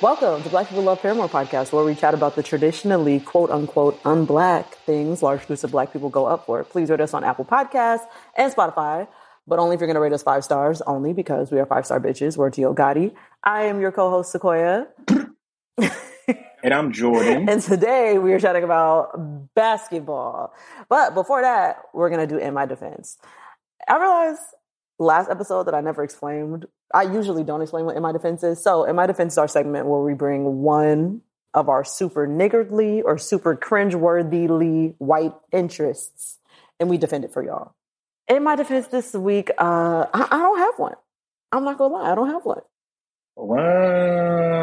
Welcome to Black People Love Paramore podcast, where we chat about the traditionally quote unquote unblack things large groups of black people go up for. Please rate us on Apple Podcasts and Spotify, but only if you're going to rate us five stars, only because we are five star bitches. We're Tio Gotti. I am your co host, Sequoia. and I'm Jordan. and today we are chatting about basketball. But before that, we're going to do In My Defense. I realize last episode that I never explained. I usually don't explain what in my defense is. So in my defense is our segment where we bring one of our super niggardly or super cringeworthily white interests and we defend it for y'all. In my defense this week, uh, I, I don't have one. I'm not gonna lie, I don't have one. Wow.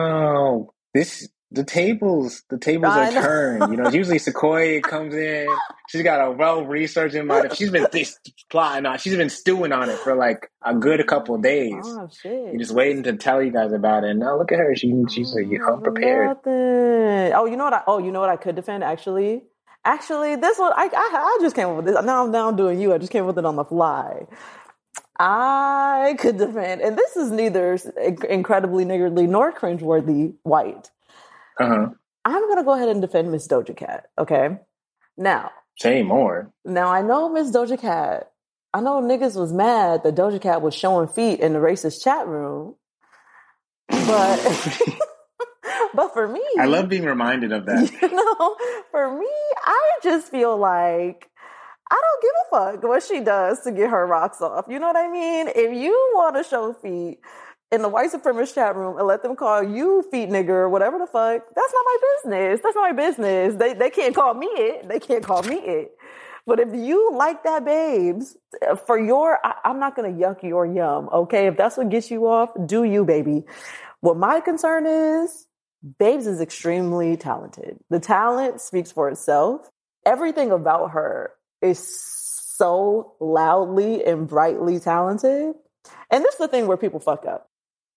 This the tables the tables are turned. You know, usually Sequoia comes in. She's got a well researched in mind. She's been th- plotting on. She's been stewing on it for like a good couple days. Oh shit! You're just waiting to tell you guys about it. And now look at her. She she's uh, oh, like know prepared. Oh, you know what? I, oh, you know what I could defend actually. Actually, this one I, I I just came up with this. Now I'm now I'm doing you. I just came up with it on the fly. I could defend, and this is neither incredibly niggardly nor cringeworthy white. Uh-huh. I'm gonna go ahead and defend Miss Doja Cat. Okay. Now. Say more. Now I know Miss Doja Cat. I know niggas was mad that Doja Cat was showing feet in the racist chat room, but. but for me, I love being reminded of that. You know, for me, I just feel like I don't give a fuck what she does to get her rocks off. You know what I mean? If you want to show feet, in the white supremacist chat room and let them call you feet nigger or whatever the fuck, that's not my business. That's not my business. They they can't call me it. They can't call me it. But if you like that, babes, for your, I, I'm not gonna yuck your yum. Okay, if that's what gets you off, do you, baby. What my concern is, Babes is extremely talented. The talent speaks for itself. Everything about her is so loudly and brightly talented. And this is the thing where people fuck up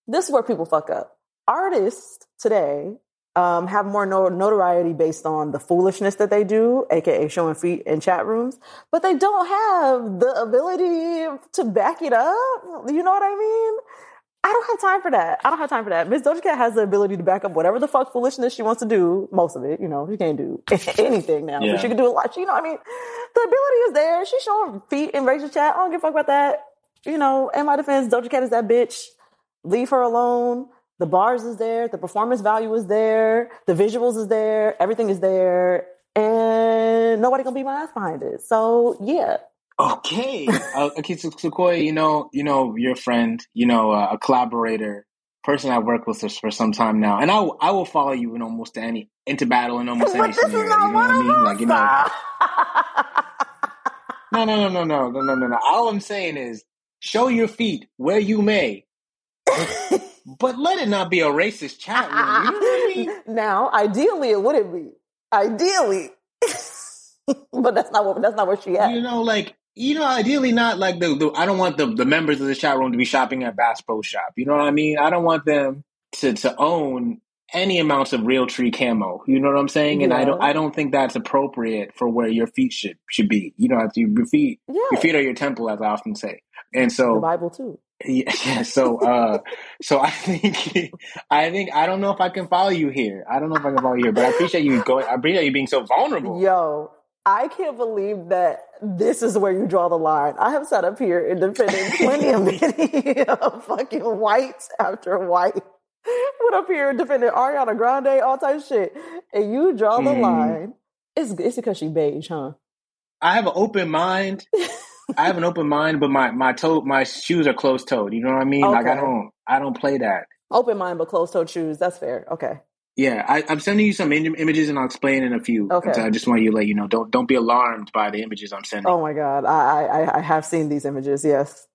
this is where people fuck up. Artists today um, have more no- notoriety based on the foolishness that they do, aka showing feet in chat rooms, but they don't have the ability to back it up. You know what I mean? I don't have time for that. I don't have time for that. Miss Doja Cat has the ability to back up whatever the fuck foolishness she wants to do. Most of it, you know, she can't do anything now, yeah. but she can do a lot. You know, what I mean, the ability is there. She's showing feet in racial chat. I don't give a fuck about that. You know, in my defense, Doja Cat is that bitch leave her alone. The bars is there, the performance value is there, the visuals is there, everything is there, and nobody gonna be my ass behind it. So yeah. Okay. uh, okay, so Sequoia, you know, you know, your friend, you know, uh, a collaborator, person I've worked with for some time now, and I, I will follow you in almost any into battle in almost any scenario. You know what I mean? Like you know. no, no, no, no, no, no, no, no, no. All I'm saying is, show your feet where you may but let it not be a racist chat ah, ah, room. You know I mean? Ah. Now, ideally, it wouldn't be. Ideally, but that's not what that's not where she at. You know, like you know, ideally not like the, the I don't want the, the members of the chat room to be shopping at Bass Pro Shop. You know what I mean? I don't want them to to own any amounts of real tree camo. You know what I'm saying? And I don't I don't think that's appropriate for where your feet should should be. You know, your feet yeah. your feet are your temple, as I often say. And so the Bible too. Yeah, yeah, so uh so I think I think I don't know if I can follow you here. I don't know if I can follow you here, but I appreciate you going I appreciate you being so vulnerable. Yo, I can't believe that this is where you draw the line. I have sat up here and defended plenty of many fucking whites after white. Went up here and defended Ariana Grande, all type of shit. And you draw the mm. line. It's, it's because she beige, huh? I have an open mind. I have an open mind, but my my toe my shoes are closed toed. You know what I mean? Okay. Like I don't I don't play that. Open mind but closed toed shoes. That's fair. Okay. Yeah, I, am sending you some Im- images, and I'll explain in a few. Okay. I just want you to let you know. Don't don't be alarmed by the images I'm sending. Oh my god, I I, I have seen these images. Yes.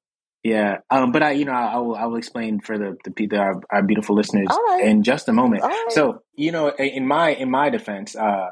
Yeah, um, but I, you know, I, I, will, I will explain for the the people, our, our beautiful listeners, in just a moment. So, you know, in my in my defense, uh,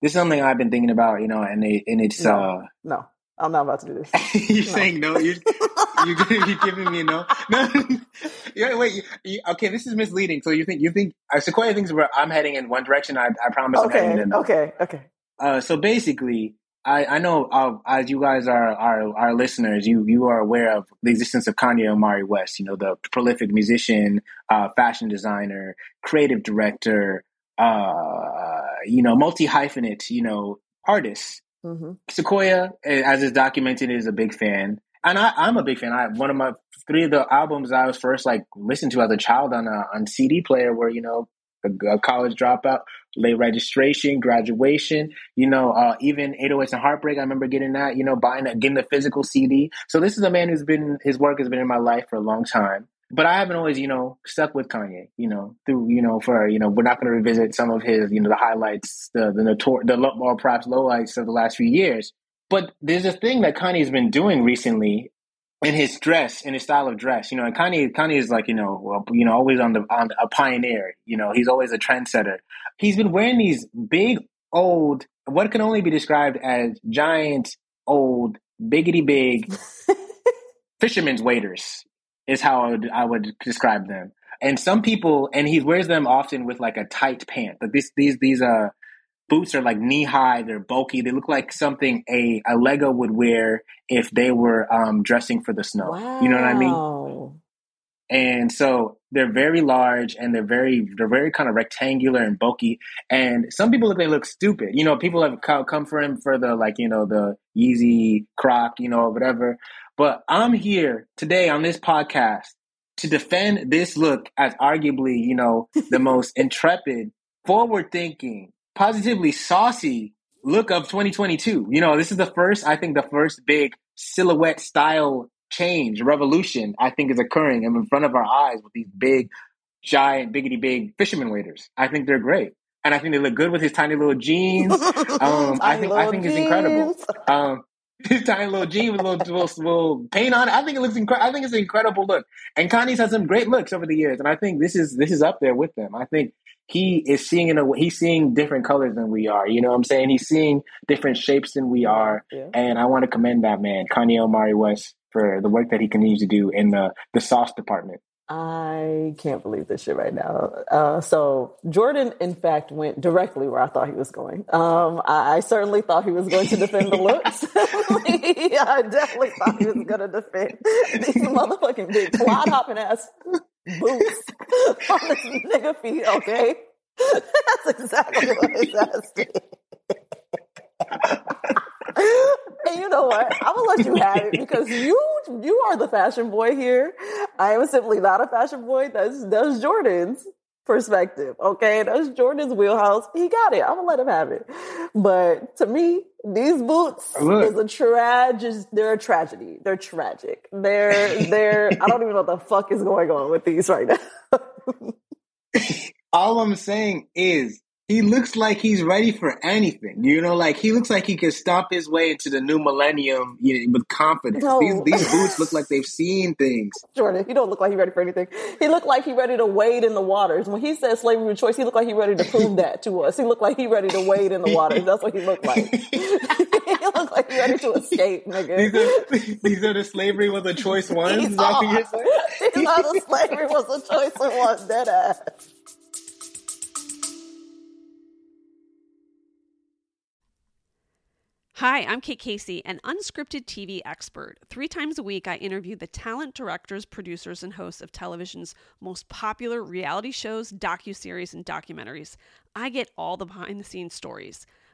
this is something I've been thinking about, you know, and it, and it's no, uh, no, I'm not about to do this. you're no. saying no. You're you're, you're giving me a no. No. yeah. Wait. You, you, okay. This is misleading. So you think you think uh, Sequoia thinks where I'm heading in one direction. I, I promise. Okay. okay. Okay. Uh, so basically, I, I know uh, as you guys are our, our listeners, you you are aware of the existence of Kanye Omari West. You know the prolific musician, uh, fashion designer, creative director, uh, you know multi hyphenate, you know artist. Mm-hmm. Sequoia, as is documented, is a big fan, and I, am a big fan. I one of my three of the albums I was first like listened to as a child on a on CD player where you know a, a college dropout, late registration, graduation. You know, uh, even 808s and Heartbreak. I remember getting that. You know, buying that, getting the physical CD. So this is a man who's been his work has been in my life for a long time but I haven't always, you know, stuck with Kanye, you know, through, you know, for, you know, we're not going to revisit some of his, you know, the highlights, the, the, notor- the, or perhaps lowlights of the last few years. But there's a thing that Kanye's been doing recently in his dress, in his style of dress, you know, and Kanye, Kanye is like, you know, well, you know, always on the, on a pioneer, you know, he's always a trendsetter. He's been wearing these big, old, what can only be described as giant, old, biggity big fisherman's waders is how I would, I would describe them. And some people, and he wears them often with like a tight pant. But these these these uh boots are like knee high. They're bulky. They look like something a a Lego would wear if they were um, dressing for the snow. Wow. You know what I mean? And so they're very large and they're very they're very kind of rectangular and bulky. And some people look they look stupid. You know, people have come for him for the like you know the Yeezy Croc, you know, whatever. But I'm here today on this podcast to defend this look as arguably, you know, the most intrepid, forward thinking, positively saucy look of 2022. You know, this is the first, I think, the first big silhouette style change, revolution, I think is occurring in front of our eyes with these big, giant, biggity big fisherman waders. I think they're great. And I think they look good with his tiny little jeans. Um, I think I think jeans. it's incredible. Um, his tiny little jeans with a little, little, little, paint on it. I think it looks incredible. I think it's an incredible look. And Kanye's had some great looks over the years, and I think this is this is up there with them. I think he is seeing in a he's seeing different colors than we are. You know what I'm saying? He's seeing different shapes than we are, yeah. and I want to commend that man, Kanye Omari West, for the work that he continues to do in the the sauce department. I can't believe this shit right now. Uh, so Jordan, in fact, went directly where I thought he was going. Um, I, I, certainly thought he was going to defend the looks. I definitely thought he was going to defend these motherfucking big clod hopping ass boots on this nigga feet. Okay, that's exactly what he's asking. And you know what? I'm gonna let you have it because you you are the fashion boy here. I am simply not a fashion boy. That's that's Jordan's perspective. Okay, that's Jordan's wheelhouse. He got it. I'm gonna let him have it. But to me, these boots Look. is a tragedy. They're a tragedy. They're tragic. They're they're. I don't even know what the fuck is going on with these right now. All I'm saying is he looks like he's ready for anything. You know, like he looks like he could stomp his way into the new millennium you know, with confidence. No. These, these boots look like they've seen things. Jordan, he don't look like he's ready for anything. He looked like he ready to wade in the waters. When he said slavery with choice, he looked like he ready to prove that to us. He looked like he ready to wade in the waters. That's what he looked like. he looked like he ready to escape, nigga. These are, these are the slavery was a choice ones. These are, these are the slavery was a choice one. Dead ass. Hi, I'm Kate Casey, an unscripted TV expert. Three times a week, I interview the talent, directors, producers, and hosts of television's most popular reality shows, docuseries, and documentaries. I get all the behind the scenes stories.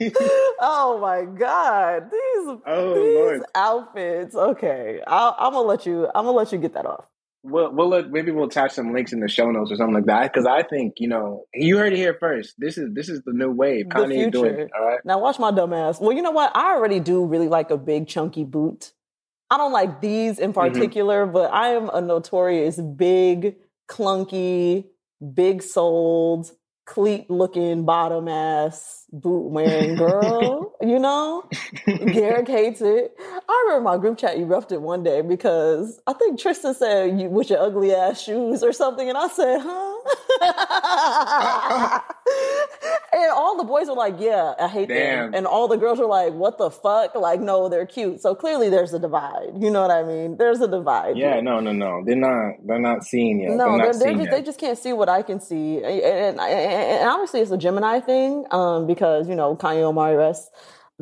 oh my god, these oh, these Lord. outfits. Okay, i am gonna let you. I'm gonna let you get that off. We'll, we'll look, maybe we'll attach some links in the show notes or something like that because I think you know you heard it here first. This is this is the new wave. Kanye doing it. All right. Now watch my dumb ass. Well, you know what? I already do really like a big chunky boot. I don't like these in mm-hmm. particular, mm-hmm. but I am a notorious big, clunky, big soled, cleat looking bottom ass boot wearing girl, you know? Garrick hates it. I remember my group chat erupted one day because I think Tristan said you with your ugly ass shoes or something, and I said, huh? and all the boys are like, Yeah, I hate Damn. them. And all the girls are like, What the fuck? Like, no, they're cute. So clearly there's a divide. You know what I mean? There's a divide. Yeah, no, no, no. They're not they're not seeing yet. No, they're, they're, they're just, they just can't see what I can see. And, and, and obviously it's a Gemini thing, um, because, you know, Kanye Omari West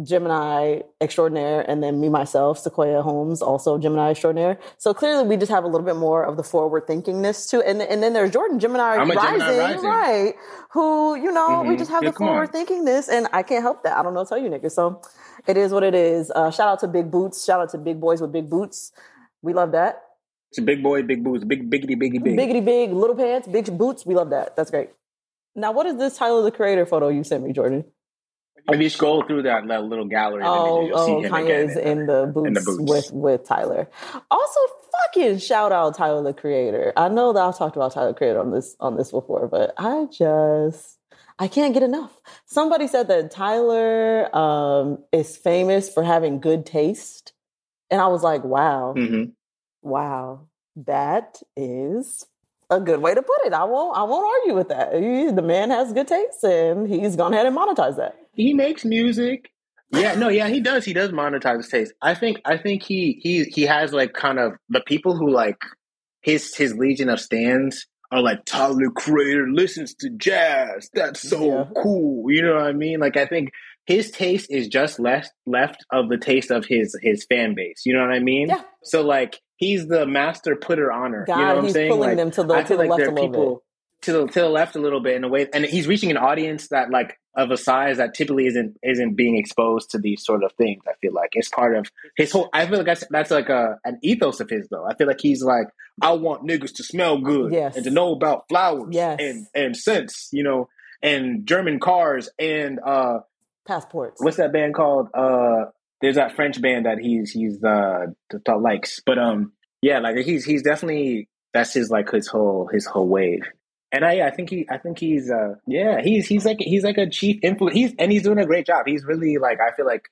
Gemini extraordinaire, and then me myself, Sequoia Holmes, also Gemini extraordinaire. So clearly, we just have a little bit more of the forward thinkingness too. And and then there's Jordan Gemini, rising, Gemini rising, right? Who you know mm-hmm. we just have yeah, the forward thinkingness, and I can't help that. I don't know tell you niggas. So it is what it is. Uh, shout out to Big Boots. Shout out to Big Boys with Big Boots. We love that. It's a big boy, big boots, big biggity, biggy, big, biggity, big little pants, big boots. We love that. That's great. Now, what is this Tyler the Creator photo you sent me, Jordan? If you scroll through that, little gallery, oh, oh, Kanye's in the, boots in the boots with with Tyler. Also, fucking shout out Tyler the Creator. I know that I've talked about Tyler the Creator on this on this before, but I just I can't get enough. Somebody said that Tyler um, is famous for having good taste, and I was like, wow, mm-hmm. wow, that is a good way to put it. I won't I won't argue with that. He, the man has good taste, and he's gone ahead and monetized that he makes music. Yeah, no, yeah, he does. He does monetize his taste. I think I think he he he has like kind of the people who like his his legion of stands are like Tyler Creator listens to jazz. That's so yeah. cool. You know what I mean? Like I think his taste is just left left of the taste of his his fan base. You know what I mean? Yeah. So like he's the master putter honor. God, you know what I'm saying? pulling like, them to the, I to the like left there are people, to the to the left a little bit in a way, and he's reaching an audience that like of a size that typically isn't isn't being exposed to these sort of things. I feel like it's part of his whole. I feel like that's that's like a an ethos of his though. I feel like he's like I want niggas to smell good yes. and to know about flowers yes. and and scents, you know, and German cars and uh passports. What's that band called? Uh There's that French band that he's he's uh likes, but um yeah, like he's he's definitely that's his like his whole his whole wave and I, I think he, I think he's, uh, yeah, he's, he's like, he's like a chief influence. He's, and he's doing a great job. He's really like, I feel like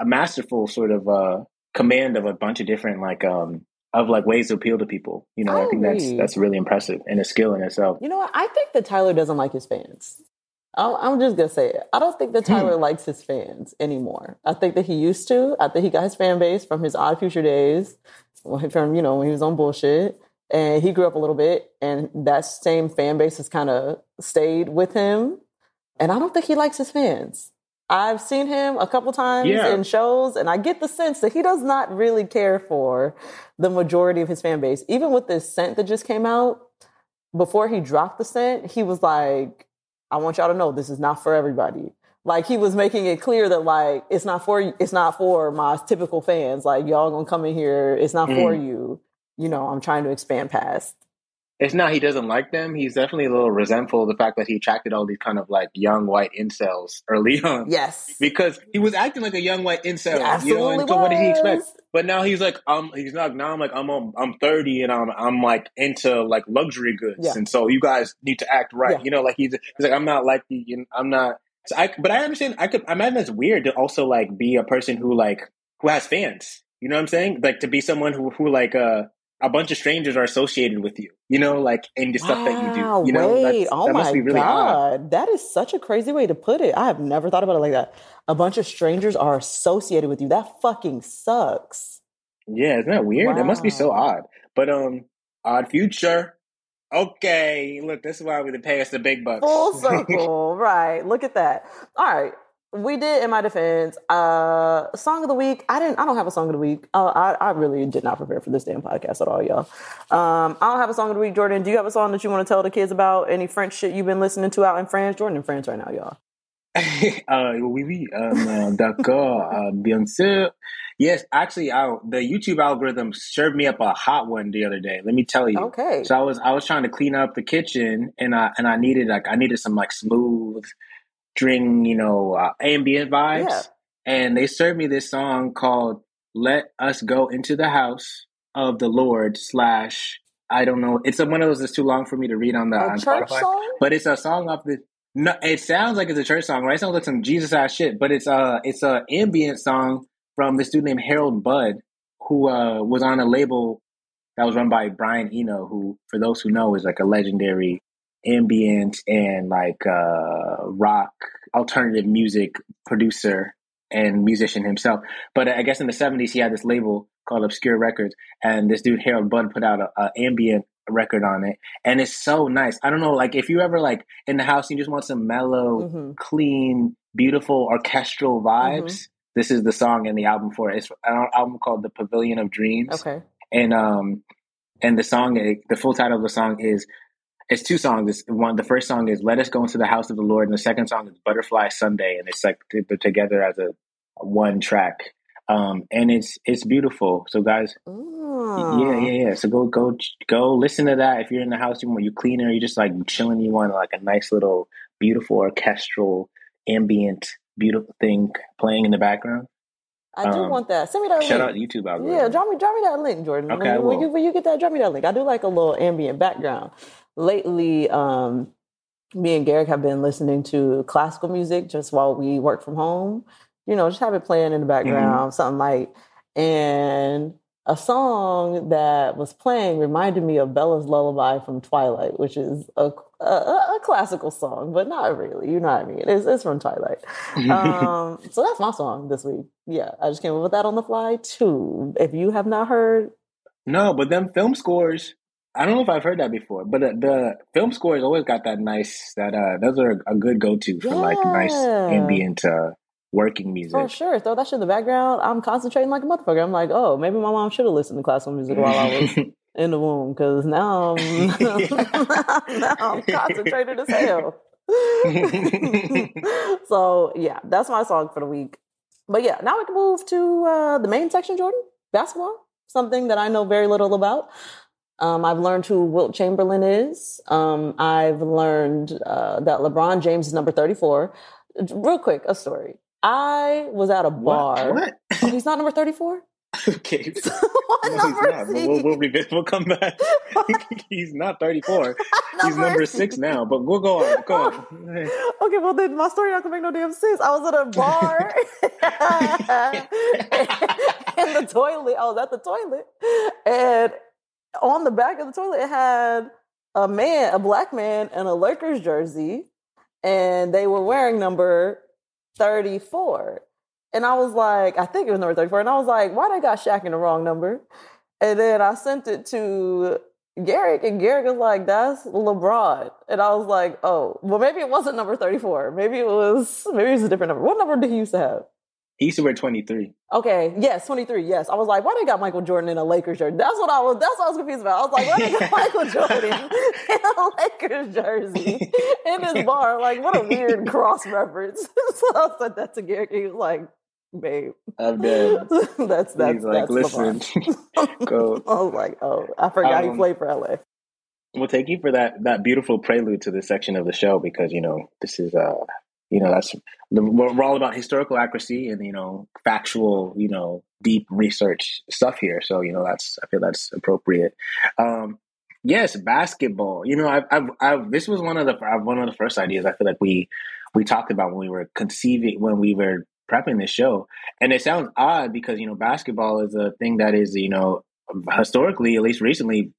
a masterful sort of, uh, command of a bunch of different, like, um, of like ways to appeal to people. You know, I, I think that's, that's really impressive and a skill in itself. You know what? I think that Tyler doesn't like his fans. I'm just gonna say it. I don't think that. Tyler hmm. likes his fans anymore. I think that he used to. I think he got his fan base from his Odd Future days, from you know when he was on bullshit and he grew up a little bit and that same fan base has kind of stayed with him. And i don't think he likes his fans. I've seen him a couple times yeah. in shows and i get the sense that he does not really care for the majority of his fan base. Even with this scent that just came out before he dropped the scent he was like i want y'all to know this is not for everybody. Like he was making it clear that like it's not for it's not for my typical fans. Like y'all gonna come in here it's not mm. for you you know, I'm trying to expand past. It's not he doesn't like them. He's definitely a little resentful of the fact that he attracted all these kind of like young white incels early on. Yes. Because he was acting like a young white incel. Yeah, you know, and so what did he expect? But now he's like, um, he's not now I'm like, I'm I'm 30 and I'm I'm like into like luxury goods. Yeah. And so you guys need to act right. Yeah. You know, like he's he's like, I'm not like the I'm not so I, but I understand. I could. I imagine it's weird to also like be a person who like who has fans. You know what I'm saying? Like to be someone who who like uh a bunch of strangers are associated with you, you know, like in the wow, stuff that you do. You know, wait, oh that my really god, odd. that is such a crazy way to put it. I have never thought about it like that. A bunch of strangers are associated with you. That fucking sucks. Yeah, isn't that weird? Wow. That must be so odd. But um, odd future. Okay, look, this is why we pay us the big bucks. Full circle, right? Look at that. All right, we did in my defense uh song of the week i didn't i don't have a song of the week uh, I, I really did not prepare for this damn podcast at all y'all um i don't have a song of the week jordan do you have a song that you want to tell the kids about any french shit you've been listening to out in france jordan in france right now y'all uh, oui, oui. Um, uh, d'accord. Uh, bien sûr. Yes, actually, I, the YouTube algorithm served me up a hot one the other day. Let me tell you. Okay. So I was I was trying to clean up the kitchen, and I and I needed like I needed some like smooth string, you know, uh, ambient vibes. Yeah. And they served me this song called "Let Us Go Into the House of the Lord." Slash, I don't know. It's a, one of those that's too long for me to read on the a on Spotify. Song? But it's a song off the. No, it sounds like it's a church song, right? It sounds like some Jesus ass shit, but it's a it's a ambient song from this dude named Harold Budd, who uh, was on a label that was run by Brian Eno, who, for those who know, is like a legendary ambient and like uh, rock alternative music producer and musician himself. But I guess in the 70s, he had this label called Obscure Records, and this dude Harold Budd put out a, ambient record on it, and it's so nice. I don't know, like if you ever like in the house, you just want some mellow, mm-hmm. clean, beautiful orchestral vibes. Mm-hmm. This is the song and the album for it. It's an album called The Pavilion of Dreams. Okay, and um, and the song, the full title of the song is it's two songs. It's one. The first song is "Let Us Go into the House of the Lord," and the second song is "Butterfly Sunday," and it's like they're together as a, one track. Um, and it's it's beautiful. So guys, Ooh. yeah, yeah, yeah. So go go go listen to that. If you're in the house, you want you cleaner, you're just like chilling, you want like a nice little beautiful orchestral ambient beautiful thing playing in the background. I do um, want that. Send me that shout link. out YouTube algorithm. Yeah, drop me drop me that link, Jordan. Okay, when, when you when you get that, drop me that link. I do like a little ambient background lately, um, me and Garrick have been listening to classical music just while we work from home. You know, just have it playing in the mm-hmm. background, mm-hmm. something like. And a song that was playing reminded me of Bella's Lullaby from Twilight, which is a, a, a classical song, but not really. You know what I mean? It's, it's from Twilight. um, so that's my song this week. Yeah, I just came up with that on the fly too. If you have not heard, no, but them film scores I don't know if I've heard that before, but the, the film score has always got that nice that uh those are a good go to for yeah. like nice ambient uh working music. For sure. Throw that shit in the background. I'm concentrating like a motherfucker. I'm like, oh, maybe my mom should have listened to classical music while I was in the womb because now, I'm, now I'm concentrated as hell. so yeah, that's my song for the week. But yeah, now we can move to uh, the main section, Jordan. Basketball, something that I know very little about. Um, I've learned who Wilt Chamberlain is. Um, I've learned uh, that LeBron James is number 34. Real quick, a story. I was at a bar. What? what? Oh, he's not number 34? okay. what no, number he's not. We'll, we'll, we'll, we'll, come back. he's not 34. he's number six now, but we'll go on. Go on. okay, well, then my story not going to make no damn sense. I was at a bar in the toilet. I was at the toilet and on the back of the toilet it had a man, a black man, in a Lakers jersey, and they were wearing number 34. And I was like, I think it was number 34. And I was like, why they got Shaq in the wrong number? And then I sent it to Garrick, and Garrick was like, that's LeBron. And I was like, oh, well, maybe it wasn't number 34. Maybe it was, maybe it was a different number. What number did he used to have? He used to wear 23. Okay, yes, 23, yes. I was like, why they got Michael Jordan in a Lakers jersey? That's what I was that's what I was confused about. I was like, why they got Michael Jordan in a Lakers jersey in this bar? Like, what a weird cross reference. so I said that to Gary. He was like, babe. I'm dead. that's that's He's like, that's listen. go. I was like, oh, I forgot um, he played for LA. Well, thank you for that that beautiful prelude to this section of the show because you know this is uh you know that's we're all about historical accuracy and you know factual you know deep research stuff here. So you know that's i feel that's appropriate. Um yes basketball. You know i've, I've, I've this was one of the one of the first ideas i feel like we we talked about when we were conceiving when we were prepping this show, and it sounds odd because you know basketball is a thing that is you know historically, at least recently,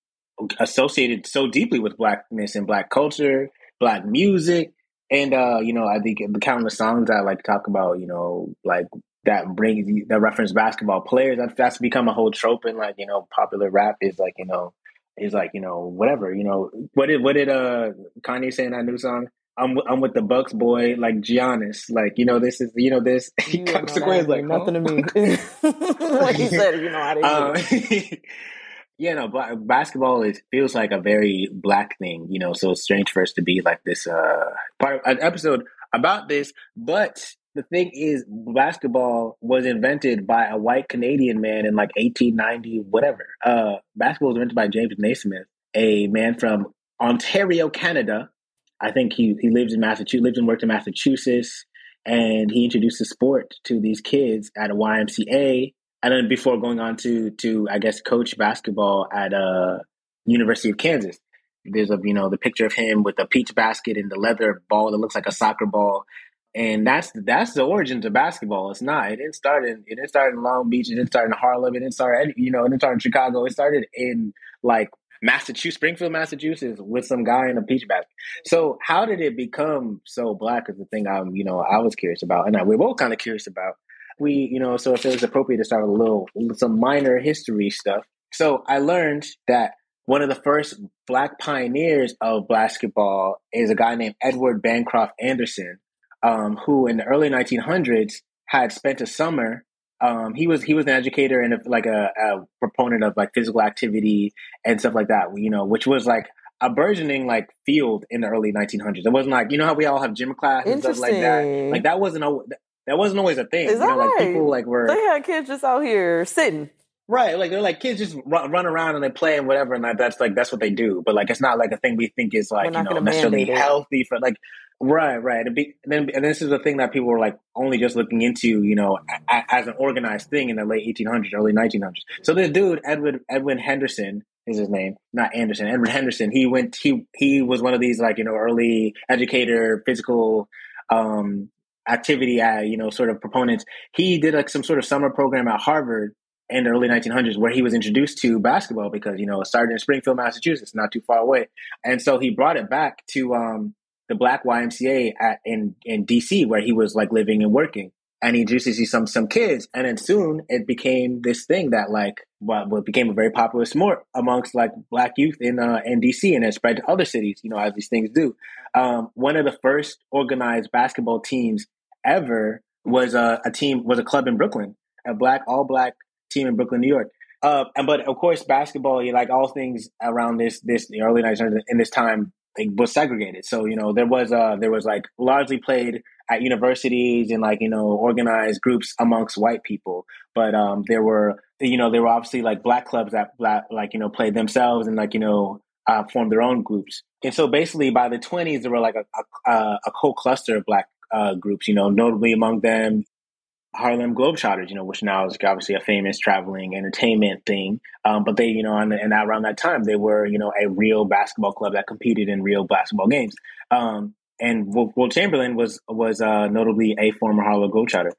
associated so deeply with blackness and black culture, black music, and uh, you know I think the countless songs I like to talk about, you know, like that brings that reference basketball players. That, that's become a whole trope in like you know popular rap is like you know is like you know whatever you know what did what did uh Kanye say in that new song? I'm I'm with the Bucks boy like Giannis like you know this is you know this he you know like nothing to me like he said you know I didn't um, yeah no basketball is feels like a very black thing you know so it's strange for us to be like this uh part of an episode about this but the thing is, basketball was invented by a white Canadian man in like 1890, whatever. Uh, basketball was invented by James Naismith, a man from Ontario, Canada. I think he, he lives in Massachusetts, lives and worked in Massachusetts, and he introduced the sport to these kids at a YMCA, and then before going on to to I guess coach basketball at uh University of Kansas. There's a you know the picture of him with a peach basket and the leather ball that looks like a soccer ball and that's that's the origins of basketball. It's not. It didn't start in. It didn't start in Long Beach. It didn't start in Harlem. It didn't start. You know. It didn't start in Chicago. It started in like Massachusetts, Springfield, Massachusetts, with some guy in a peach basket. So how did it become so black? Is the thing I'm. You know, I was curious about, and I, we're both kind of curious about. We, you know, so if it was appropriate to start with a little, some minor history stuff. So I learned that one of the first black pioneers of basketball is a guy named Edward Bancroft Anderson um, who in the early 1900s had spent a summer. Um, he was he was an educator and a, like a, a, proponent of like physical activity and stuff like that. You know, which was like a burgeoning like field in the early 1900s. It wasn't like you know how we all have gym class and stuff like that. Like that wasn't a, that wasn't always a thing. Is you know, right? like people like were they had kids just out here sitting. Right, like they're like kids just run, run around and they play and whatever, and that's like that's what they do. But like it's not like a thing we think is like you know necessarily healthy for like Right, right. And, be, and then and this is the thing that people were like only just looking into, you know, a, as an organized thing in the late 1800s, early 1900s. So this dude, Edwin Edwin Henderson is his name, not Anderson. Edwin Henderson. He went. He he was one of these like you know early educator, physical um, activity, you know, sort of proponents. He did like some sort of summer program at Harvard in the early 1900s where he was introduced to basketball because you know it started in Springfield, Massachusetts, not too far away, and so he brought it back to. Um, the Black YMCA at, in in DC where he was like living and working, and he to see some some kids, and then soon it became this thing that like what, what became a very popular sport amongst like Black youth in uh, in DC, and it spread to other cities, you know, as these things do. Um, one of the first organized basketball teams ever was a, a team was a club in Brooklyn, a black all black team in Brooklyn, New York. Uh, and but of course, basketball, like all things around this this the early 1900s in this time it was segregated. So you know there was uh there was like largely played at universities and like you know organized groups amongst white people, but um there were you know there were obviously like black clubs that black like you know played themselves and like you know uh, formed their own groups. And so basically by the twenties there were like a a, a whole cluster of black uh, groups. You know, notably among them Harlem Globetrotters, you know, which now is obviously a famous traveling entertainment thing. Um, but they, you know, and, and around that time, they were, you know, a real basketball club that competed in real basketball games. Um, and Wilt Chamberlain was was uh, notably a former Harlem Globetrotter.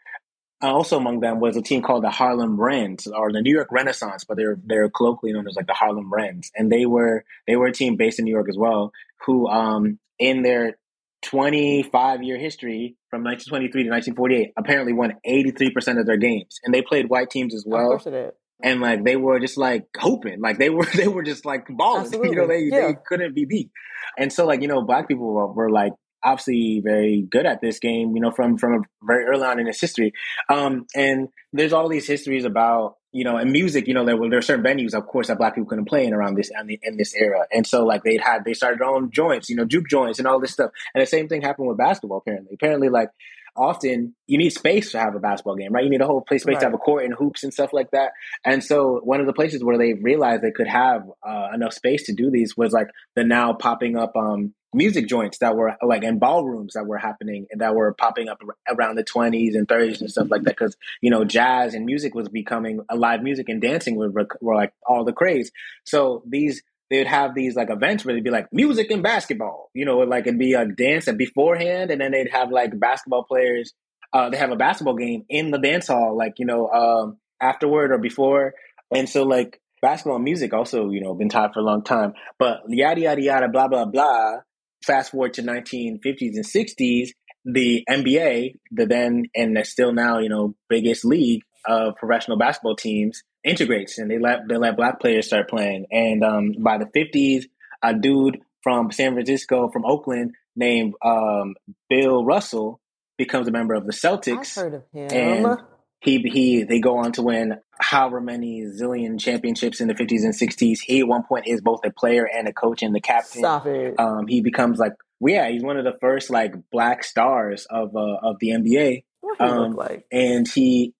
Uh, also among them was a team called the Harlem Rens or the New York Renaissance, but they're they're colloquially known as like the Harlem Rens, and they were they were a team based in New York as well, who um, in their 25 year history from 1923 to 1948 apparently won 83% of their games and they played white teams as well of course it did. and like they were just like hoping like they were they were just like balling Absolutely. you know they, yeah. they couldn't be beat and so like you know black people were, were like obviously very good at this game, you know, from from very early on in its history. Um, and there's all these histories about, you know, and music, you know, there were there are certain venues, of course, that black people couldn't play in around this in, in this era. And so like they had they started their own joints, you know, juke joints and all this stuff. And the same thing happened with basketball apparently. Apparently like often you need space to have a basketball game, right? You need a whole place space right. to have a court and hoops and stuff like that. And so one of the places where they realized they could have uh, enough space to do these was like the now popping up um, music joints that were like in ballrooms that were happening and that were popping up around the 20s and 30s and stuff like that because you know jazz and music was becoming a live music and dancing were, were like all the craze so these they would have these like events where they'd be like music and basketball you know like it'd be a dance and beforehand and then they'd have like basketball players uh, they have a basketball game in the dance hall, like you know, um, afterward or before, and so like basketball and music also, you know, been tied for a long time. But yada yada yada, blah blah blah. Fast forward to 1950s and 60s, the NBA, the then and still now, you know, biggest league of professional basketball teams integrates and they let they let black players start playing. And um, by the 50s, a dude from San Francisco, from Oakland, named um, Bill Russell, becomes a member of the Celtics. I've heard of him. And he he they go on to win however many zillion championships in the 50s and 60s. He at one point is both a player and a coach and the captain. Stop it. Um, he becomes like well, yeah, he's one of the first like black stars of uh, of the NBA. What Um, look like? and he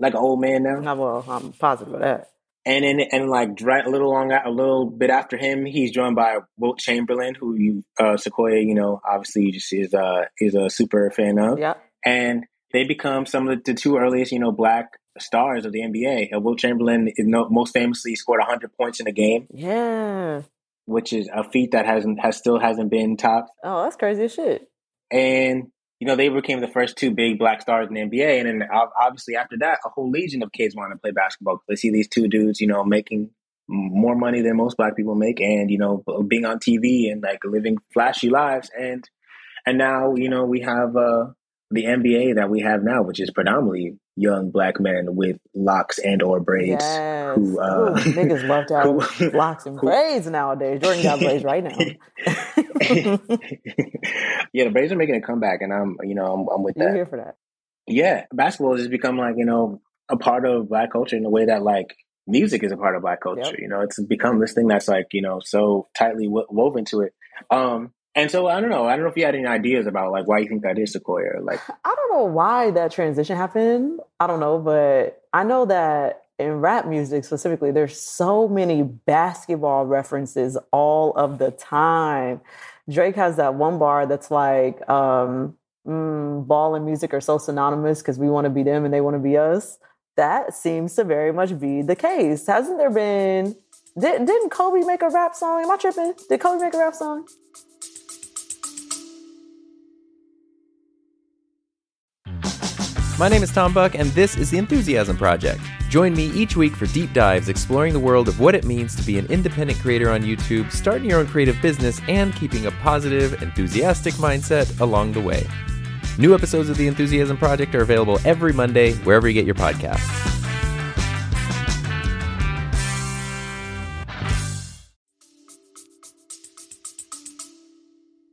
like an old man now. Well. I'm positive of that. And then and like a little long a little bit after him, he's joined by Wilt Chamberlain, who you uh, Sequoia, you know, obviously just is uh is a super fan of, Yeah. and they become some of the, the two earliest you know black stars of the NBA. Wilt Chamberlain most famously scored hundred points in a game, Yeah. which is a feat that hasn't has still hasn't been topped. Oh, that's crazy as shit. and you know they became the first two big black stars in the NBA. And then obviously after that, a whole legion of kids want to play basketball. They see these two dudes, you know, making more money than most black people make, and you know, being on TV and like living flashy lives. And and now you know we have uh, the NBA that we have now, which is predominantly young black men with locks and or braids. Yes. Who, uh, Ooh, niggas love to have who- locks and who- braids nowadays. Jordan got braids right now. yeah, the braids are making a comeback, and I'm you know I'm, I'm with You're that. here for that. yeah, basketball has become like you know a part of black culture in the way that like music is a part of black culture. Yep. You know, it's become this thing that's like you know so tightly wo- woven to it. Um, and so I don't know. I don't know if you had any ideas about like why you think that is Sequoia. Like, I don't know why that transition happened. I don't know, but I know that in rap music specifically, there's so many basketball references all of the time. Drake has that one bar that's like, um, mm, ball and music are so synonymous because we want to be them and they want to be us. That seems to very much be the case. Hasn't there been? Did, didn't Kobe make a rap song? Am I tripping? Did Kobe make a rap song? My name is Tom Buck, and this is The Enthusiasm Project. Join me each week for deep dives exploring the world of what it means to be an independent creator on YouTube, starting your own creative business, and keeping a positive, enthusiastic mindset along the way. New episodes of The Enthusiasm Project are available every Monday, wherever you get your podcasts.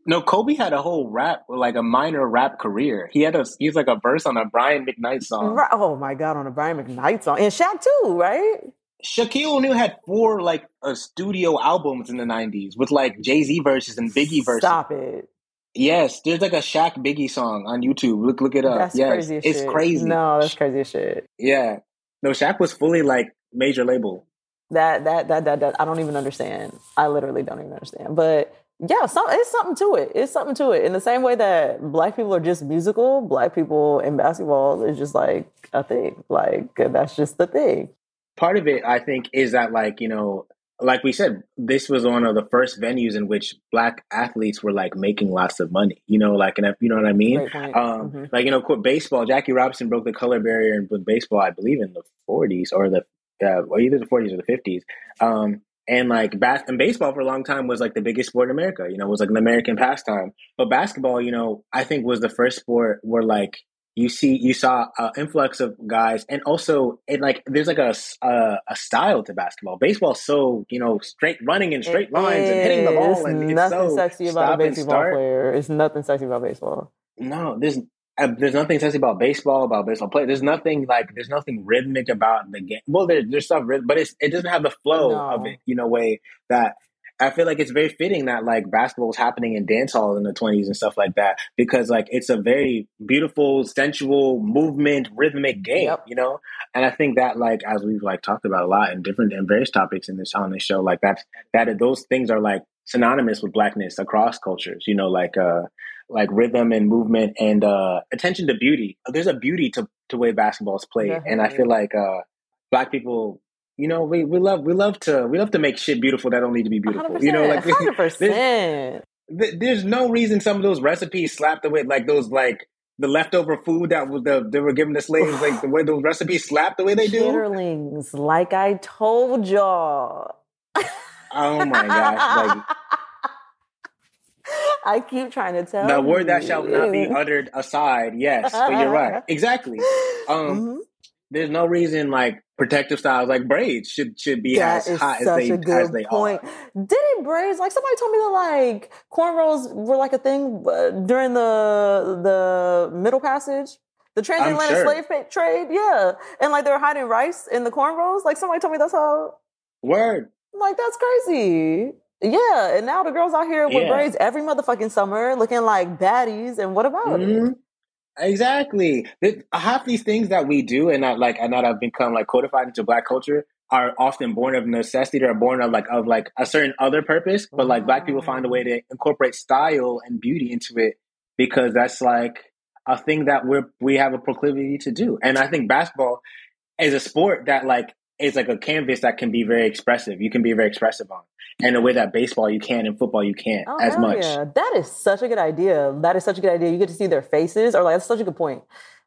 No, Kobe had a whole rap, like a minor rap career. He had a he's like a verse on a Brian McKnight song. Right. Oh my God, on a Brian McKnight song. And Shaq too, right? Shaquille O'Neal had four like uh, studio albums in the '90s with like Jay Z verses and Biggie verses. Stop it. Yes, there's like a Shaq Biggie song on YouTube. Look, look it up. That's yes, crazy as it's shit. crazy. No, that's crazy shit. Yeah, no, Shaq was fully like major label. That that that that, that I don't even understand. I literally don't even understand. But yeah, some, it's something to it. It's something to it. In the same way that black people are just musical, black people in basketball is just like a thing. Like that's just the thing. Part of it, I think, is that like you know, like we said, this was one of the first venues in which black athletes were like making lots of money. You know, like and you know what I mean. Great point. Um, Mhm. Like you know, quote, baseball. Jackie Robinson broke the color barrier in baseball, I believe, in the '40s or the uh, either the '40s or the '50s. Um, and like bas- and baseball for a long time was like the biggest sport in America. You know, it was like an American pastime. But basketball, you know, I think was the first sport where like you see you saw an influx of guys, and also it like there's like a a style to basketball. Baseball's so you know straight running in straight It lines and hitting the ball, is and it's nothing so sexy about a baseball player. It's nothing sexy about baseball. No, there's there's nothing sexy about baseball, about baseball play. There's nothing like there's nothing rhythmic about the game. Well, there, there's stuff, but it's it doesn't have the flow No. of it. You know, way that I feel like it's very fitting that like basketball was happening in dance halls in the 20s and stuff like that because like it's a very beautiful, sensual movement, rhythmic game. Yep. You know, and I think that like as we've like talked about a lot in different and various topics in this on this show, like that's that those things are like synonymous with blackness across cultures. You know, like uh like rhythm and movement and uh attention to beauty. There's a beauty to to way basketball is played, and I feel like uh black people. You know, we, we love we love to we love to make shit beautiful that don't need to be beautiful. 100%, You know, like hundred there's, percent. th- there's no reason some of those recipes slapped away like those like the leftover food that was the they were giving the slaves, like the way those recipes slap the way they do. Chitterlings, like I told y'all. Oh my gosh! Like I keep trying to tell the word that shall not be uttered aside. Yes, but you're right. Exactly. Um, Mhm. there's no reason like protective styles like braids should should be That as hot as they a as they point. are. Didn't braids like somebody told me that like cornrows were like a thing uh, during the the Middle Passage, the transatlantic sure. slave trade. Yeah, and like they were hiding rice in the cornrows. Like somebody told me that's how. Word. I'm like that's crazy. Yeah, and now the girls out here with Yeah. braids every motherfucking summer, looking like baddies. And what about it? Mhm. Exactly. Th- Half these things that we do and that like and that have become like codified into black culture are often born of necessity. They're born of like of like a certain other purpose, but like black people find a way to incorporate style and beauty into it because that's like a thing that we're we have a proclivity to do. And I think basketball is a sport that like is like a canvas that can be very expressive. You can be very expressive on. And the way that baseball you can and football you can't Oh, as much. Yeah. That is such a good idea. That is such a good idea. You get to see their faces, or like that's such a good point.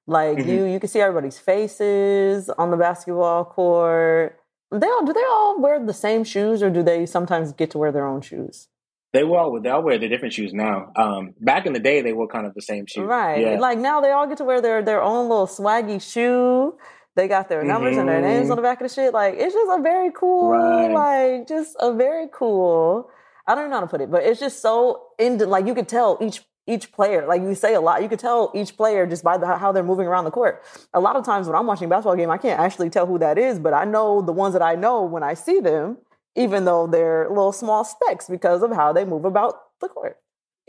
Like Mhm. you, you can see everybody's faces on the basketball court. They all do they all wear the same shoes, or do they sometimes get to wear their own shoes? They will all they all wear the different shoes now. Um, back in the day, they were kind of the same shoes. Right. Yeah. Like now they all get to wear their their own little swaggy shoe. They got their numbers and their names Mhm. on the back of the shit. Like it's just a very cool, Right. like just a very cool. I don't know how to put it, but it's just so into like you could tell each each player. Like you say a lot, you could tell each player just by the, how they're moving around the court. A lot of times when I'm watching a basketball game, I can't actually tell who that is, but I know the ones that I know when I see them, even though they're little small specks because of how they move about the court.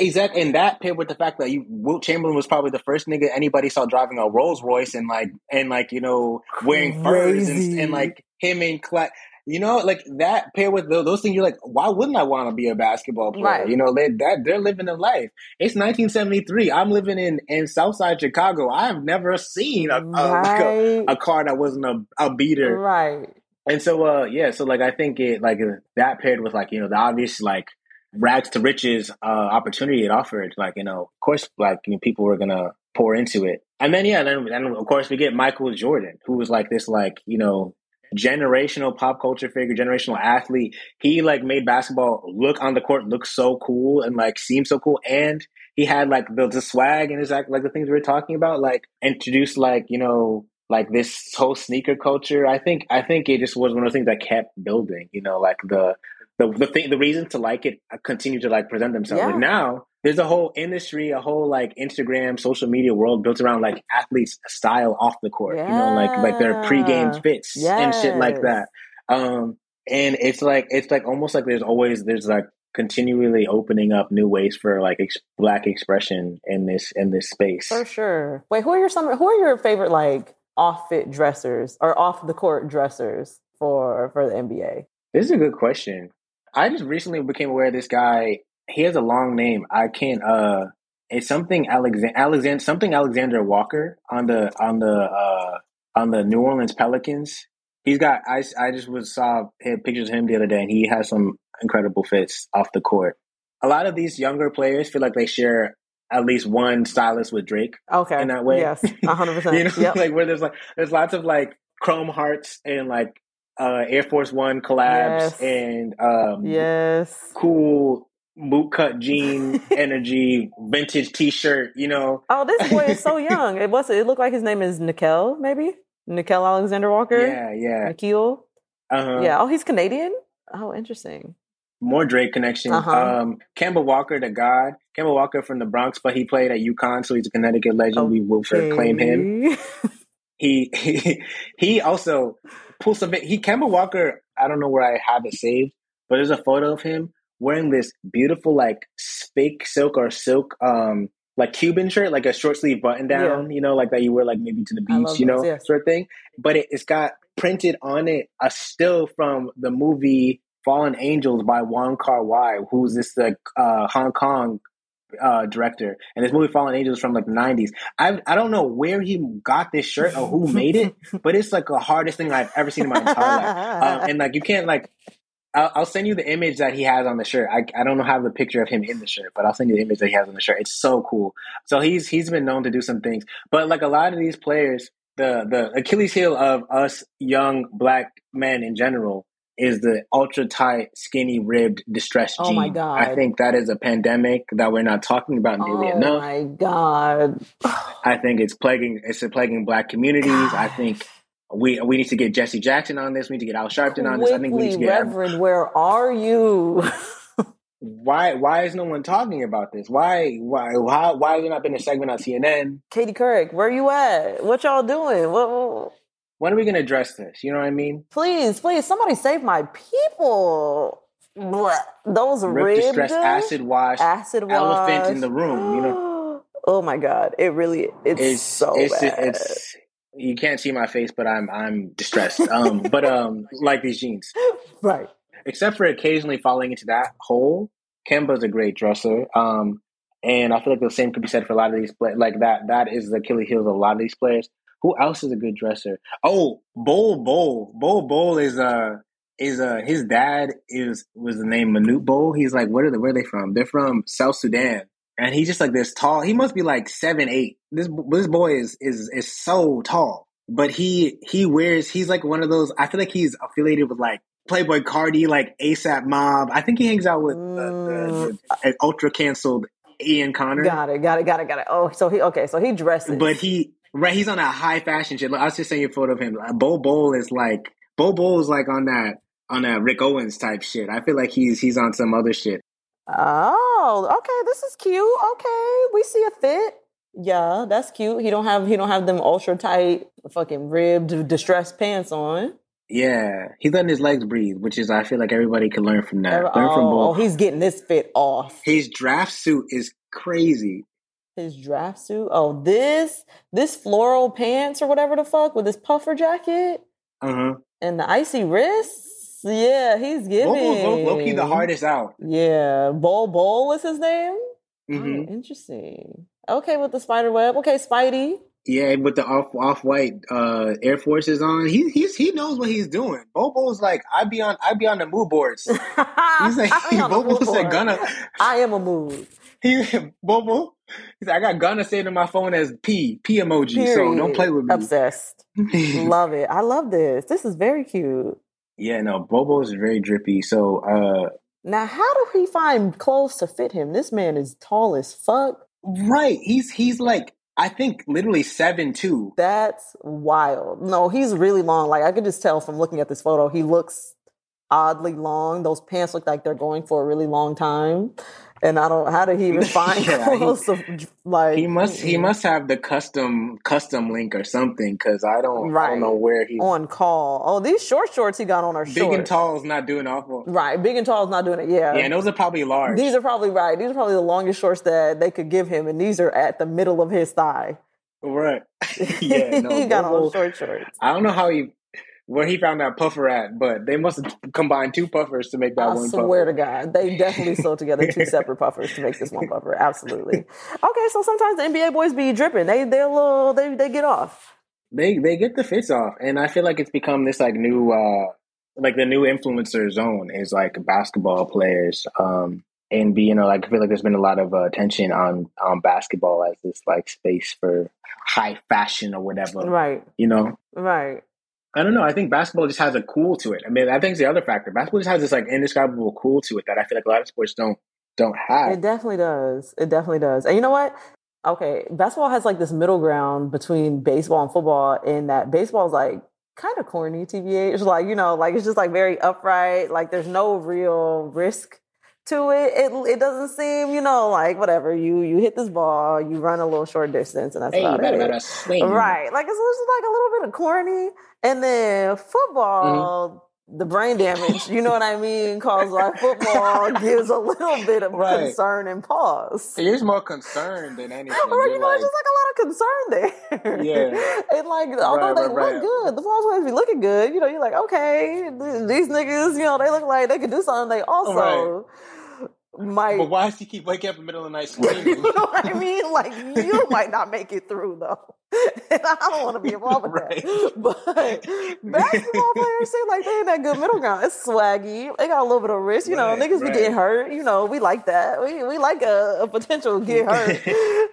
Exactly, and that paired with the fact that you, Wilt Chamberlain was probably the first nigga anybody saw driving a Rolls Royce and like and like you know wearing furs and, and like him and Cla- you know like that paired with those, those things. You're like, why wouldn't I want to be a basketball player? Right. You know, they that they're living a life. It's 1973. I'm living in in Southside Chicago. I have never seen a a, like a, a car that wasn't a, a beater. right. And so, uh, yeah, so like I think it like uh, that paired with like you know the obvious like rags to riches uh, opportunity it offered, like you know, of course, like you know, people were gonna pour into it, and then yeah, then then of course we get Michael Jordan, who was like this like you know generational pop culture figure, generational athlete. He like made basketball look on the court look so cool and like seem so cool, and he had like the, the swag and his act like the things we were talking about, like introduced like you know like this whole sneaker culture. I think I think it just was one of the things that kept building. You know, like the the the thing, the reason to like it uh, continue to like present themselves. Yeah. Now there's a whole industry, a whole like Instagram, social media world built around like athletes' style off the court. You know, like like their pregame Yeah. fits and shit like that. Um, and it's like it's like almost like there's always there's like continually opening up new ways for like ex- black expression in this in this space. For sure. Wait, who are your some who are your favorite like off fit dressers or off the court dressers for for the NBA? This is a good question. I just recently became aware of this guy. He has a long name. I can't. Uh, it's something Alexander, Alexander, something Alexander Walker on the on the uh on the New Orleans Pelicans. He's got. I I just was saw had pictures of him the other day, and he has some incredible fits off the court. A lot of these younger players feel like they share at least one stylist with Drake Okay. in that way. Yes. hundred percent. you know, Yep. like where there's like there's lots of like chrome hearts and like uh Air Force One collabs Yes. and um yes. cool boot cut jean energy vintage t shirt, you know. Oh, this boy is so young. It was it looked like his name is Nickeil, maybe? Nickeil Alexander Walker? Yeah, yeah. Nikhil? Uh-huh. Yeah. Oh, he's Canadian? Oh, interesting. More Drake connection. Uh-huh. Um Kemba Walker, the God. Kemba Walker from the Bronx, but he played at UConn, so he's a Connecticut legend. We will claim him. He he, he also pulls some he Kemba Walker, I don't know where I have it saved, but there's a photo of him wearing this beautiful like fake silk or silk um like Cuban shirt, like a short sleeve button down, you know, like that you wear like maybe to the beach, you know, those, yes. sort of thing. But it, it's got printed on it a still from the movie Fallen Angels by Wong Kar Wai, who's this like uh Hong Kong uh director and this movie fallen angels from like the 90s i i don't know where he got this shirt or who made it but it's like the hardest thing i've ever seen in my entire life uh, and like you can't like I'll, I'll, send you the image that he has on the shirt. I, I don't know have the picture of him in the shirt, but I'll send you the image that he has on the shirt. It's so cool. So he's he's been known to do some things, but like a lot of these players, the the Achilles heel of us young black men in general is the ultra tight, skinny ribbed distressed oh my god! I think that is a pandemic that we're not talking about nearly oh enough. Oh my god! I think it's plaguing it's plaguing black communities. God. I think we we need to get Jesse Jackson on this. We need to get Al Sharpton on this. I think we need to get Reverend. Where are you? why why is no one talking about this? Why why why why has there not been a segment on CNN? Katie Couric, where you at? What y'all doing? What, what? When are we gonna address this? You know what I mean? Please, please, somebody save my people. Those Rip ribbed, distress, acid wash, acid wash, elephant in the room. You know. Oh my god! It really it's, it's so it's, bad. It's, you can't see my face, but I'm I'm distressed. Um, but um, like these jeans, right? Except for occasionally falling into that hole, Kemba's a great dresser. Um, and I feel like the same could be said for a lot of these players. Like that, that is the Achilles heel of a lot of these players. Who else is a good dresser? Oh, Bol Bol. Bol Bol is uh is uh his dad is was the name Manute Bol. He's like where are they where are they from? They're from South Sudan. And he's just like this tall. He must be like seven, eight. This this boy is is is so tall. But he he wears he's like one of those I feel like he's affiliated with like Playboi Carti, like ASAP Mob. I think he hangs out with the, the, the ultra canceled Ian Connor. Got it, got it, got it, got it. Oh, so he okay, so he dresses. But he right, he's on a high fashion shit. I was just saying a photo of him. Bo Bol is like Bo Bol is like on that on that Rick Owens type shit. I feel like he's he's on some other shit. Oh, okay, this is cute. Okay, we see a fit. Yeah, that's cute. He don't have he don't have them ultra tight fucking ribbed distressed pants on. Yeah, he's letting his legs breathe, which is I feel like everybody can learn from that. Oh, learn from oh, oh, he's getting this fit off. His draft suit is crazy. His draft suit. Oh, this this floral pants or whatever the fuck with this puffer jacket. Huh. And the icy wrists. Yeah, he's giving. Key the hardest out. Yeah, Bol Bol is his name. Mm-hmm. Oh, interesting. Okay, with the spider web. Okay, Spidey. Yeah, with the off off white uh, Air Forces on, he he's he knows what he's doing. Bobo's like, I be on I be on the mood boards. He's like Bobo said, "Gonna." I am a mood. He Bobo. He's like, I got Gunna saved on my phone as P P emoji. Period. So don't play with me. Obsessed. love it. I love this. This is very cute. Yeah, no, Bobo is very drippy. So uh now, how do he find clothes to fit him? This man is tall as fuck. Right. He's he's like I think literally seven two. That's wild. No, he's really long. Like I could just tell from looking at this photo, he looks oddly long. Those pants look like they're going for a really long time. And I don't. How did he even find yeah, clothes? He, like he must. He must have the custom custom link or something. Because I don't. Right. I don't know where he on call. Oh, these short shorts he got on are big short. and tall is not doing awful. Right, big and tall is not doing it. Yeah, yeah. And those are probably large. These are probably right. These are probably the longest shorts that they could give him, and these are at the middle of his thigh. Right. yeah. No, he got on short shorts. I don't know how he where he found that puffer at, but they must have combined two puffers to make that I one. swear puffer. to God, they definitely sewed together two separate puffers to make this one puffer. Absolutely. Okay, so sometimes the NBA boys be dripping. They they a little they they get off. They they get the fits off, and I feel like it's become this like new uh like the new influencer zone is like basketball players. Um, and be you know like I feel like there's been a lot of uh, attention on on basketball as this like space for high fashion or whatever. Right. You know. Right. I don't know. I think basketball just has a cool to it. I mean, I think it's the other factor. Basketball just has this like indescribable cool to it that I feel like a lot of sports don't don't have. It definitely does. It definitely does. And you know what? Okay, basketball has like this middle ground between baseball and football in that baseball is like kind of corny TBH. It's like, you know, like it's just like very upright. Like there's no real risk to it. It it doesn't seem, you know, like whatever. You you hit this ball, you run a little short distance, and that's hey, about it. Right. Like it's just like a little bit of corny. And then football, mm-hmm. The brain damage, you know what I mean? Cause like football gives a little bit of right. concern and pause. There's more concern than anything. Right, you know, like, just like a lot of concern there. Yeah. and like, although right, they right, look good, the ball's supposed to be looking good. You know, you're like, okay, these niggas, you know, they look like they could do something. They also might. But why does he keep waking up in the middle of the night screaming? you know what I mean? Like you might not make it through though. And I don't want to be involved with Right. that. But basketball players seem like they in that good middle ground. It's swaggy. They got a little bit of risk. You know, Right, niggas be right. getting hurt. You know, we like that. We we like a, a potential get hurt.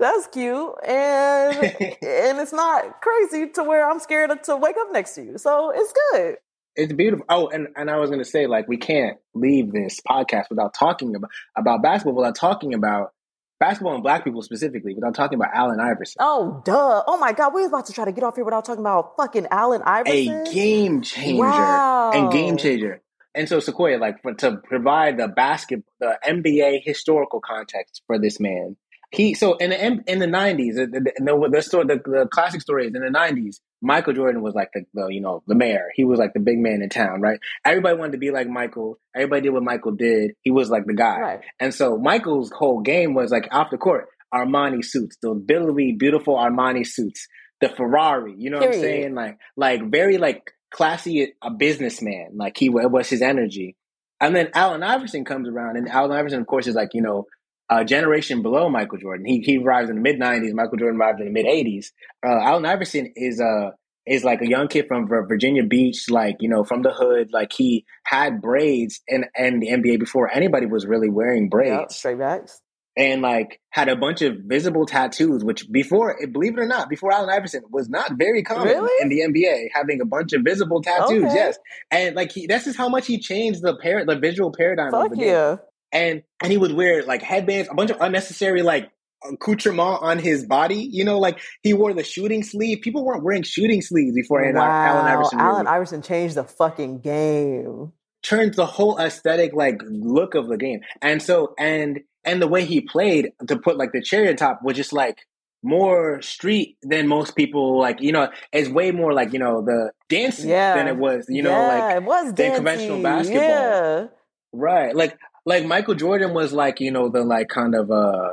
That's cute. And and it's not crazy to where I'm scared to wake up next to you. So it's good. It's beautiful. Oh, and, and I was gonna say, like, we can't leave this podcast without talking about about basketball, without talking about basketball and black people specifically, without talking about Allen Iverson. Oh, duh. Oh my God. We was about to try to get off here without talking about fucking Allen Iverson. a game changer Wow. and game changer. And so Sequoia, like for, to provide the basket, the NBA historical context for this man, he so in the in the nineties, the, the, the, the story, the, the classic story is in the nineties. Michael Jordan was like the, the you know the mayor. He was like the big man in town, right? Everybody wanted to be like Michael. Everybody did what Michael did. He was like the guy. Right. And so Michael's whole game was like off the court, Armani suits, the billowy, beautiful Armani suits, the Ferrari. You know what I'm saying? Like, like very like classy, a businessman. Like he was his energy. And then Allen Iverson comes around, and Allen Iverson, of course, is like you know a generation below Michael Jordan. He he arrives in the mid '90s. Michael Jordan arrived in the mid '80s. Uh, Allen Iverson is uh is like a young kid from Virginia Beach, like you know from the hood. Like he had braids in and the NBA before anybody was really wearing braids Yep, straight backs. and like had a bunch of visible tattoos, which before, believe it or not, before Allen Iverson was not very common Really? in the NBA, having a bunch of visible tattoos. Okay. Yes, and like he, this is how much he changed the par- the visual paradigm of Fuck the game. And and he would wear like headbands, a bunch of unnecessary like accoutrement on his body. You know, like he wore the shooting sleeve. People weren't wearing shooting sleeves before wow. Allen Iverson Allen really Iverson changed the fucking game. turns the whole aesthetic like look of the game. And so and and the way he played to put like the cherry on top was just like more street than most people like you know it's way more like you know the dancing Yeah. than it was you know yeah, like it was than conventional basketball. Yeah. right like like michael jordan was like you know the like kind of uh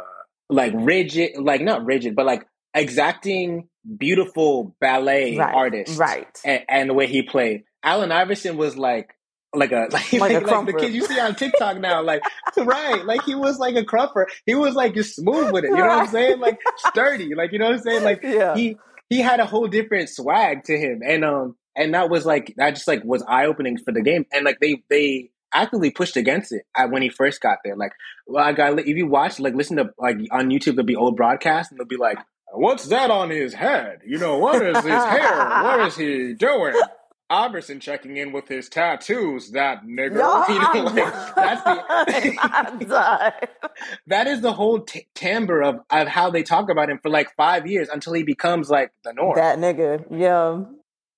like rigid like not rigid but like exacting beautiful ballet Right. artist Right. and, and the way he played. Allen Iverson was like like a like, Like a like, like the kids you see on TikTok now, like right, like he was like a krumper. He was like just smooth with it. You know what I'm saying? Like sturdy. Like you know what I'm saying? Like Yeah. he he had a whole different swag to him, and um and that was like that just like was eye opening for the game, and like they they actively pushed against it at, when he first got there. Like, well, I got if you watch like listen to like on YouTube, there'll be old broadcasts, and they'll be like, "What's that on his head? You know, what is his hair? What is he doing?" Iverson checking in with his tattoos. That nigga. Yo, you know, like, that's the that is the whole t- timbre of, of how they talk about him for like five years until he becomes like the norm. That nigga. Yeah.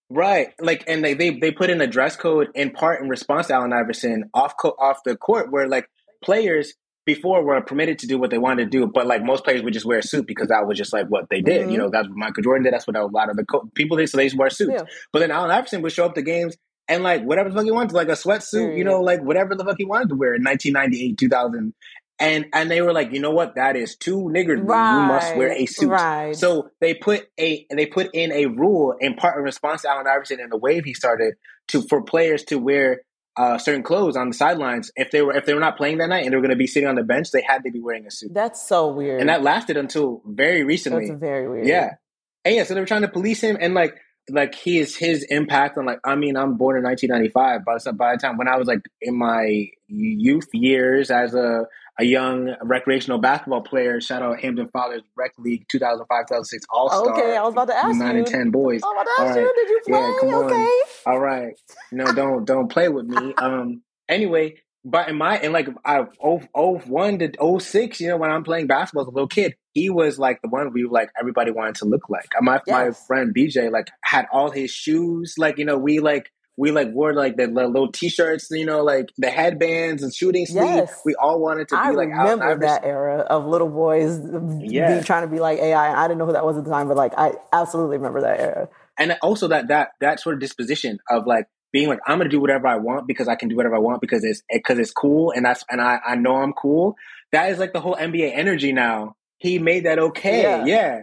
Right. Like, and they, they, they put in a dress code in part in response to Allen Iverson off, co- off the court where like players before were permitted to do what they wanted to do, but like most players would just wear a suit because that was just like what they did. Mhm. You know, that's what Michael Jordan did. That's what a lot of the co- people did. So they just wear suits. Yeah. But then Allen Iverson would show up to games and like whatever the fuck he wanted, like a sweatsuit, you know, like whatever the fuck he wanted to wear in 1998, 2000. And, and they were like, you know what? That is too niggardly. You must wear a suit. right. So they put a they put in a rule in part in response to Allen Iverson and the wave he started to for players to wear uh, certain clothes on the sidelines. If they were if they were not playing that night and they were going to be sitting on the bench, they had to be wearing a suit. That's so weird. And that lasted until very recently. That's very weird. Yeah. And yeah, so they were trying to police him and like like his his impact on like I mean I'm born in 1995 by the by the time when I was like in my youth years as a a young recreational basketball player shout out Hampton Fathers Rec League 2005 2006 All Star Okay, I was about to ask 9 you. and 10 boys I was about to ask All you, did you play? Yeah, come on. all right no don't don't play with me um anyway but in my in like I oh oh one to oh six, you know, when I'm playing basketball as a little kid, he was like the one we like everybody wanted to look like. My my friend BJ like had all his shoes, like you know, we like we like wore like the li- little t-shirts, you know, like the headbands and shooting sleeves. Yes. We all wanted to be I like Allen remember Iverson. that era of little boys Yeah. be, trying to be like AI. And I didn't know who that was at the time, but like I absolutely remember that era. and also that that that sort of disposition of like being like I'm gonna do whatever I want because I can do whatever I want because it's eh, because it's cool and that's and I I know I'm cool. That is like the whole NBA energy now. He made that okay, Yeah. yeah.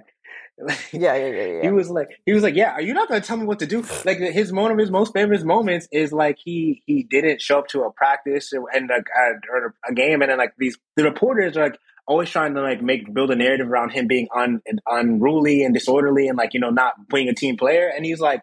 Yeah, yeah, yeah, yeah. He was like, he was like, yeah. Are you not gonna tell me what to do? Like his one of his most famous moments is like he he didn't show up to a practice and like or a game, and then like these the reporters are like always trying to like make build a narrative around him being un, unruly and disorderly and like you know not being a team player, and he's like.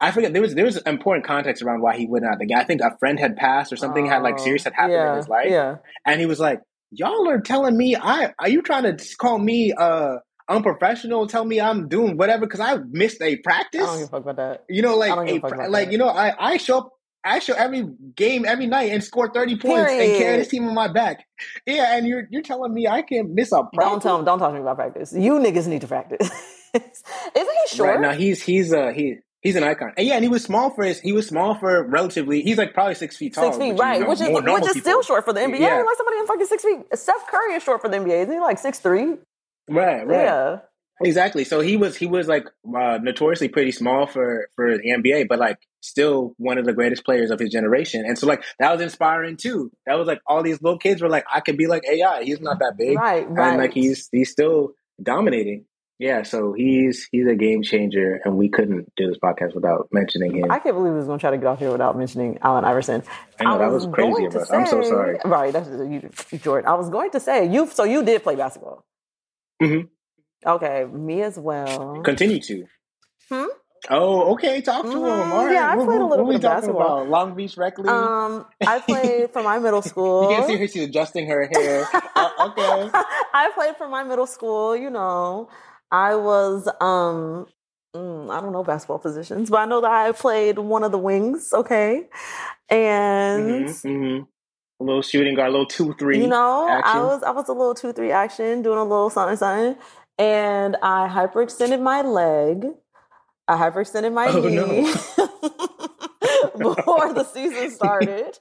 I forget there was there was important context around why he went out the game. I think a friend had passed or something had like serious had happened yeah, in his life. Yeah. And he was like, Y'all are telling me I are you trying to call me uh unprofessional, tell me I'm doing whatever because I missed a practice. I don't give a fuck about that. You know, like a, like that. you know, I I show up. I show every game every night and score thirty points Period. and carry this team on my back. Yeah, and you're you're telling me I can't miss a practice. Don't tell him. Don't talk to me about practice. You niggas need to practice. Isn't he short? Right now he's he's uh he He's an icon. And yeah, and he was small for his. He was small for relatively. He's like probably six feet tall. Six feet, right? which is which is still short for the NBA. Yeah. Like somebody in fucking six feet. Steph Curry is short for the NBA. Isn't he like six three? Right, right. Yeah. Exactly. So he was he was like uh, notoriously pretty small for for the NBA, but like still one of the greatest players of his generation. And so like that was inspiring too. That was like all these little kids were like, I could be like AI. He's not that big, right? Right. And like he's he's still dominating. Yeah, so he's he's a game changer, and we couldn't do this podcast without mentioning him. I can't believe we was going to try to get off here without mentioning Allen Iverson. I know I that was, was crazy, but say, I'm so sorry. Right, that's you, Jordan. I was going to say you. So you did play basketball. Mm-hmm. Okay, me as well. Continue to. Hmm. Oh, okay. Talk to mm-hmm. him. All right. Yeah, I played a little bit of basketball. About? Long Beach Rec League. Um, I played for my middle school. you can see her; she's adjusting her hair. uh, okay. I played for my middle school. You know, I was um mm, I don't know basketball positions, but I know that I played one of the wings, okay? And mm-hmm, mm-hmm. A little shooting guard, a little two three. You know, action. I was I was a little two three action, doing a little something something, and I hyperextended my leg. I hyperextended my oh, knee no. before the season started.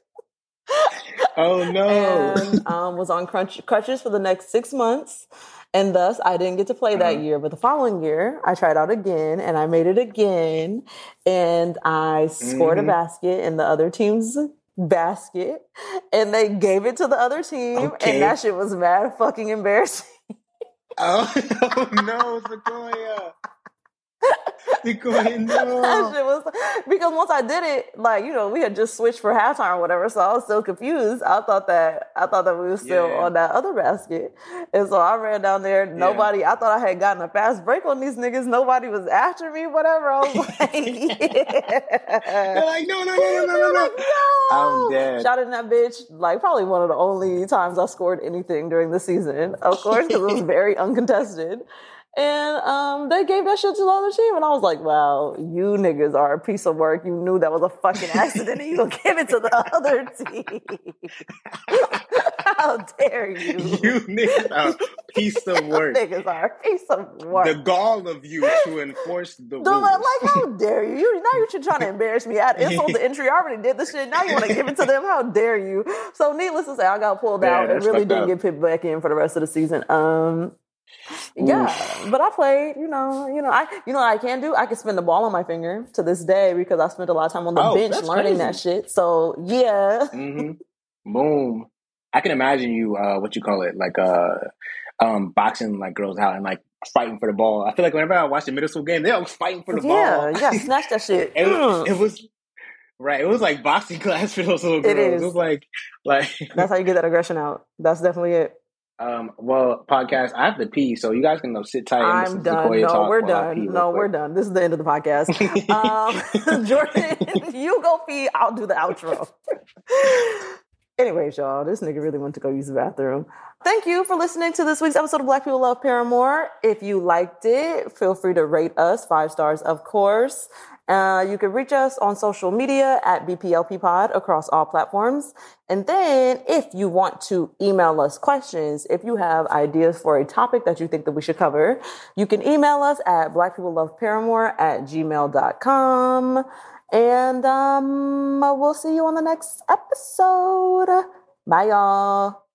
oh no! And um, was on crunch, crutches for the next six months. And thus, I didn't get to play that uh-huh. year. But the following year, I tried out again and I made it again. And I scored mm-hmm. a basket in the other team's basket. And they gave it to the other team. Okay. And that shit was mad fucking embarrassing. oh, oh no, Sequoia. Because no. was because once I did it, like you know, we had just switched for halftime or whatever, so I was still confused. I thought that I thought that we were still yeah. on that other basket, and so I ran down there. Nobody, yeah. I thought I had gotten a fast break on these niggas. Nobody was after me, whatever. I was like, yeah. They're like, no, no, no, no, no, no, no. I'm dead. Shot in that bitch. Like probably one of the only times I scored anything during the season, of course, because it was very uncontested. And um, they gave that shit to the other team. And I was like, wow, you niggas are a piece of work. You knew that was a fucking accident and you gonna give it to the other team. How dare you? You niggas are a piece of work. You niggas are a piece of work. The gall of you to enforce the rules. Like, how dare you? you now you're trying to embarrass me. I insult the entry. I already did the shit. Now you want to give it to them? How dare you? So needless to say, I got pulled yeah, out and really didn't up. get picked back in for the rest of the season. Um, yeah, Oof. but I played. You know, you know, I you know what I can do. I can spin the ball on my finger to this day because I spent a lot of time on the oh, bench learning crazy. that shit. So yeah. Mm-hmm. Boom. I can imagine you. Uh, what you call it? Like uh, um, boxing like girls out and like fighting for the ball. I feel like whenever I watch the middle school game, they're always fighting for the yeah, ball. Yeah, yeah, snatch that shit. it, mm. it was Right. It was like boxing class for those little girls. It, is. it was like like That's how you get that aggression out. That's definitely it. Um, well, podcast. I have to pee, so you guys can go sit tight. I'm done. No, we're done. No, we're done. This is the end of the podcast. um, Jordan, you go pee. I'll do the outro. Anyways, y'all, this nigga really went to go use the bathroom. Thank you for listening to this week's episode of Black People Love Paramore. If you liked it, feel free to rate us five stars, of course. Uh, you can reach us on social media at BPLP Pod across all platforms. And then if you want to email us questions, if you have ideas for a topic that you think that we should cover, you can email us at blackpeopleloveparamore at gmail.com. And um, we'll see you on the next episode. Bye, y'all.